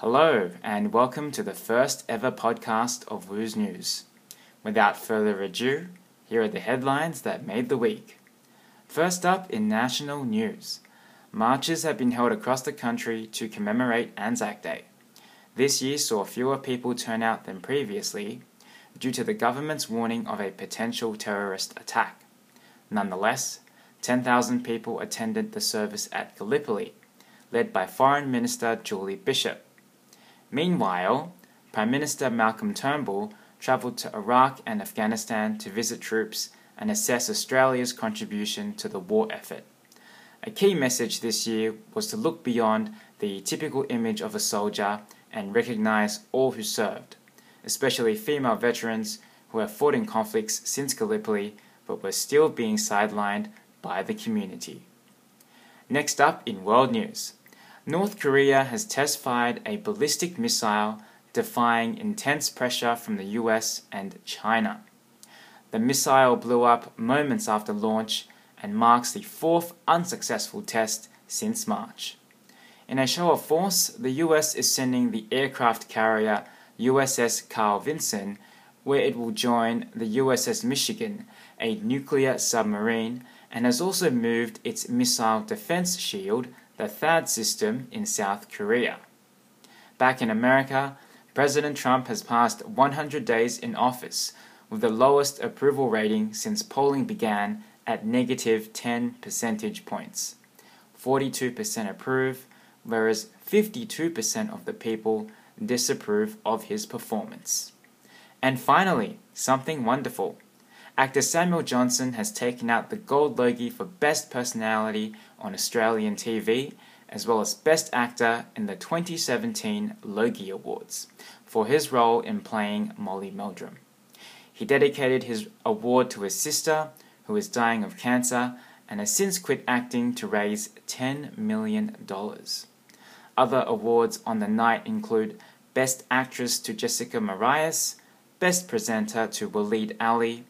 Hello, and welcome to the first ever podcast of Wu's News. Without further ado, here are the headlines that made the week. First up in national news marches have been held across the country to commemorate Anzac Day. This year saw fewer people turn out than previously due to the government's warning of a potential terrorist attack. Nonetheless, 10,000 people attended the service at Gallipoli, led by Foreign Minister Julie Bishop. Meanwhile, Prime Minister Malcolm Turnbull travelled to Iraq and Afghanistan to visit troops and assess Australia's contribution to the war effort. A key message this year was to look beyond the typical image of a soldier and recognise all who served, especially female veterans who have fought in conflicts since Gallipoli but were still being sidelined by the community. Next up in world news. North Korea has test fired a ballistic missile defying intense pressure from the US and China. The missile blew up moments after launch and marks the fourth unsuccessful test since March. In a show of force, the US is sending the aircraft carrier USS Carl Vinson, where it will join the USS Michigan, a nuclear submarine, and has also moved its missile defense shield the THAAD system in South Korea. Back in America, President Trump has passed 100 days in office with the lowest approval rating since polling began at negative 10 percentage points. 42% approve, whereas 52% of the people disapprove of his performance. And finally, something wonderful. Actor Samuel Johnson has taken out the Gold Logie for Best Personality on Australian TV, as well as Best Actor in the 2017 Logie Awards, for his role in playing Molly Meldrum. He dedicated his award to his sister, who is dying of cancer, and has since quit acting to raise $10 million. Other awards on the night include Best Actress to Jessica Marais, Best Presenter to Waleed Aly,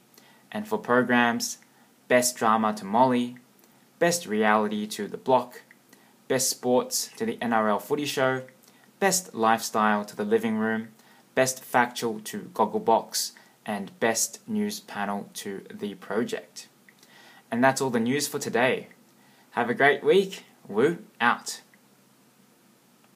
and for programs, Best Drama to Molly, Best Reality to The Block, Best Sports to the NRL Footy Show, Best Lifestyle to The Living Room, Best Factual to Gogglebox, and Best News Panel to The Project. And that's all the news for today. Have a great week. Wu out.